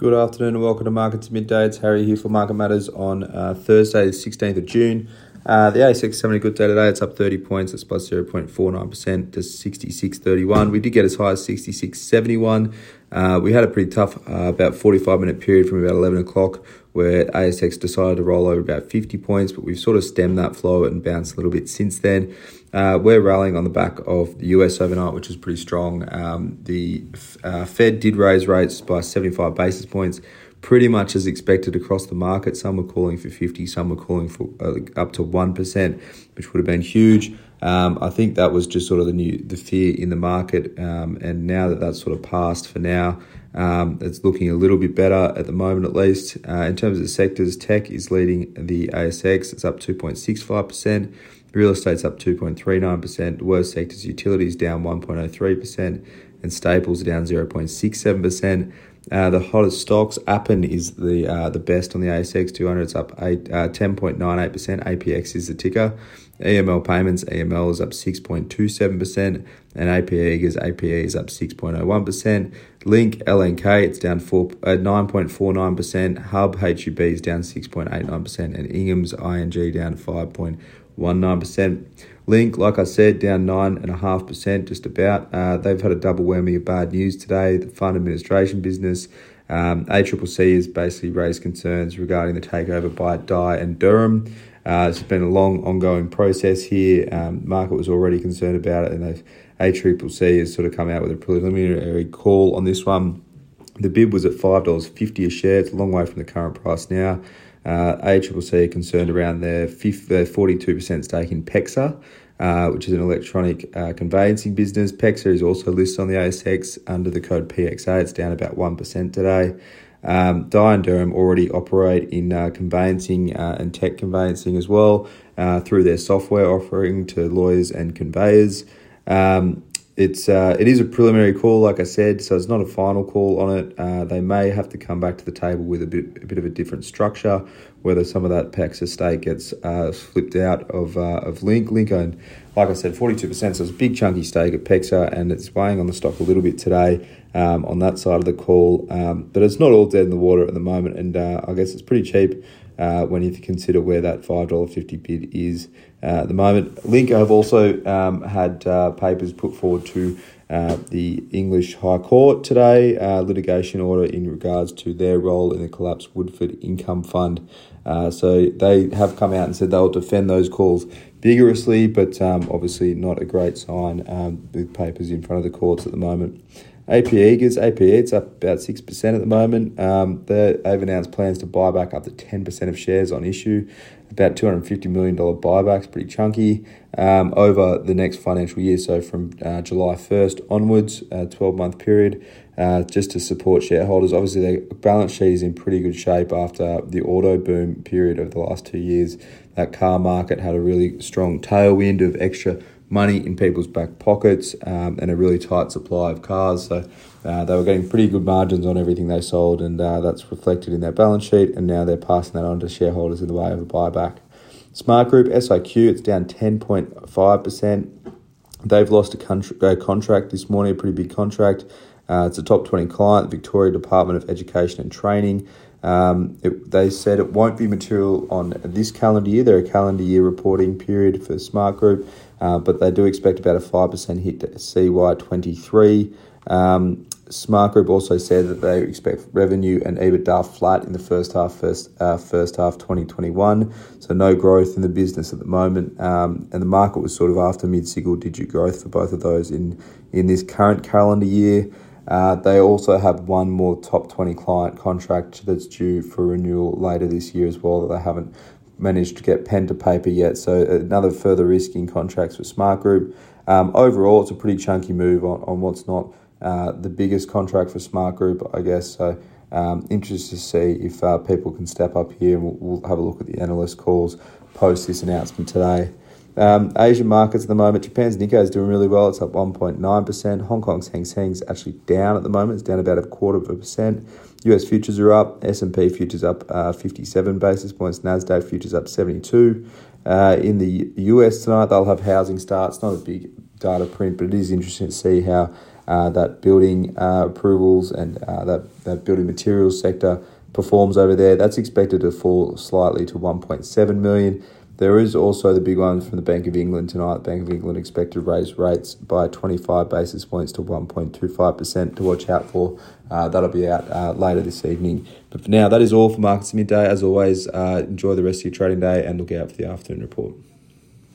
Good afternoon and welcome to Markets Midday. It's Harry here for Market Matters on uh, Thursday, the 16th of June. Uh, the ASX is having a good day today. It's up 30 points. It's plus 0.49% to 66.31. We did get as high as 66.71. Uh, we had a pretty tough, uh, about 45 minute period from about 11 o'clock where ASX decided to roll over about 50 points, but we've sort of stemmed that flow and bounced a little bit since then. Uh, we're rallying on the back of the US overnight, which is pretty strong. Um, the uh, Fed did raise rates by 75 basis points, pretty much as expected across the market. Some were calling for 50, some were calling for uh, up to 1%, which would have been huge. Um, I think that was just sort of the new the fear in the market, um, and now that that's sort of passed for now, um, it's looking a little bit better at the moment, at least. Uh, in terms of the sectors, tech is leading the ASX. It's up 2.65%. Real estate's up 2.39%. The worst sectors, utilities down 1.03%, and staples down 0.67%. Uh, the hottest stocks, Appen is the uh, the best on the ASX 200. It's up eight, uh, 10.98%. APX is the ticker. EML Payments, EML is up 6.27%. And APE is APE is up 6.01%. Link, LNK, it's down 4, uh, 9.49%. Hub, HUB is down 6.89%. And Ingham's, ING, down 5.19%. Link, like I said, down 9.5%, just about. Uh, they've had a double whammy of bad news today. The fund administration business, um, ACCC has basically raised concerns regarding the takeover by Dye and Durham. Uh, it's been a long, ongoing process here. Um, market was already concerned about it, and they've ACCC has sort of come out with a preliminary call on this one. The bid was at five dollars fifty a share. It's a long way from the current price now. Uh, ACCC are concerned around their forty-two percent stake in PEXA, uh, which is an electronic uh, conveyancing business. PEXA is also listed on the ASX under the code PXA. It's down about one percent today. Um, Dye and Durham already operate in uh, conveyancing uh, and tech conveyancing as well uh, through their software offering to lawyers and conveyors. Um, it's uh, it is a preliminary call, like I said, so it's not a final call on it. Uh, they may have to come back to the table with a bit a bit of a different structure, whether some of that PEXA stake gets uh, flipped out of uh, of Link. Link owned, like I said, forty two percent, so it's a big chunky stake at PEXA, and it's weighing on the stock a little bit today um, on that side of the call. Um, but it's not all dead in the water at the moment, and uh, I guess it's pretty cheap uh, when you consider where that $5.50 bid is uh, at the moment. Link have also um, had uh, papers put forward to uh, the English High Court today, uh, litigation order in regards to their role in the collapsed Woodford Income Fund. Uh, so they have come out and said they'll defend those calls vigorously, but um, obviously not a great sign um, with papers in front of the courts at the moment. AP Eagers, AP it's up about 6% at the moment. Um, they've announced plans to buy back up to 10% of shares on issue. About $250 million buybacks, pretty chunky, um, over the next financial year. So from uh, July 1st onwards, a 12 month period, uh, just to support shareholders. Obviously, their balance sheet is in pretty good shape after the auto boom period of the last two years. That car market had a really strong tailwind of extra money in people's back pockets um, and a really tight supply of cars. So uh, they were getting pretty good margins on everything they sold, and uh, that's reflected in their balance sheet. And now they're passing that on to shareholders in the way of a buyback. Smart Group SIQ, it's down 10.5%. They've lost a, a contract this morning, a pretty big contract. Uh, it's a top 20 client, the Victoria Department of Education and Training. Um, it, they said it won't be material on this calendar year. They're a calendar year reporting period for Smart Group, uh, but they do expect about a 5% hit to CY23. Um, Smart Group also said that they expect revenue and EBITDA flat in the first half, first uh, first half 2021. So no growth in the business at the moment, um, and the market was sort of after mid single digit growth for both of those in in this current calendar year. Uh, they also have one more top 20 client contract that's due for renewal later this year as well that they haven't managed to get pen to paper yet. So another further risk in contracts with Smart Group. Um, overall, it's a pretty chunky move on, on what's not uh, the biggest contract for Smart Group, I guess. So um, interested to see if uh, people can step up here. And we'll, we'll have a look at the analyst calls post this announcement today. Um, Asian markets at the moment, Japan's Nikkei is doing really well. It's up 1.9%. Hong Kong's Hang Seng's actually down at the moment. It's down about a quarter of a percent. US futures are up. S&P futures up uh, 57 basis points. Nasdaq futures up 72. Uh, in the US tonight, they'll have housing starts. Not a big data print, but it is interesting to see how uh, that building uh, approvals and uh, that, that building materials sector performs over there. That's expected to fall slightly to 1.7 million. There is also the big one from the Bank of England tonight. Bank of England expected raise rates by 25 basis points to 1.25% to watch out for. Uh, that'll be out uh, later this evening. But for now, that is all for Markets Midday. As always, uh, enjoy the rest of your trading day and look out for the afternoon report.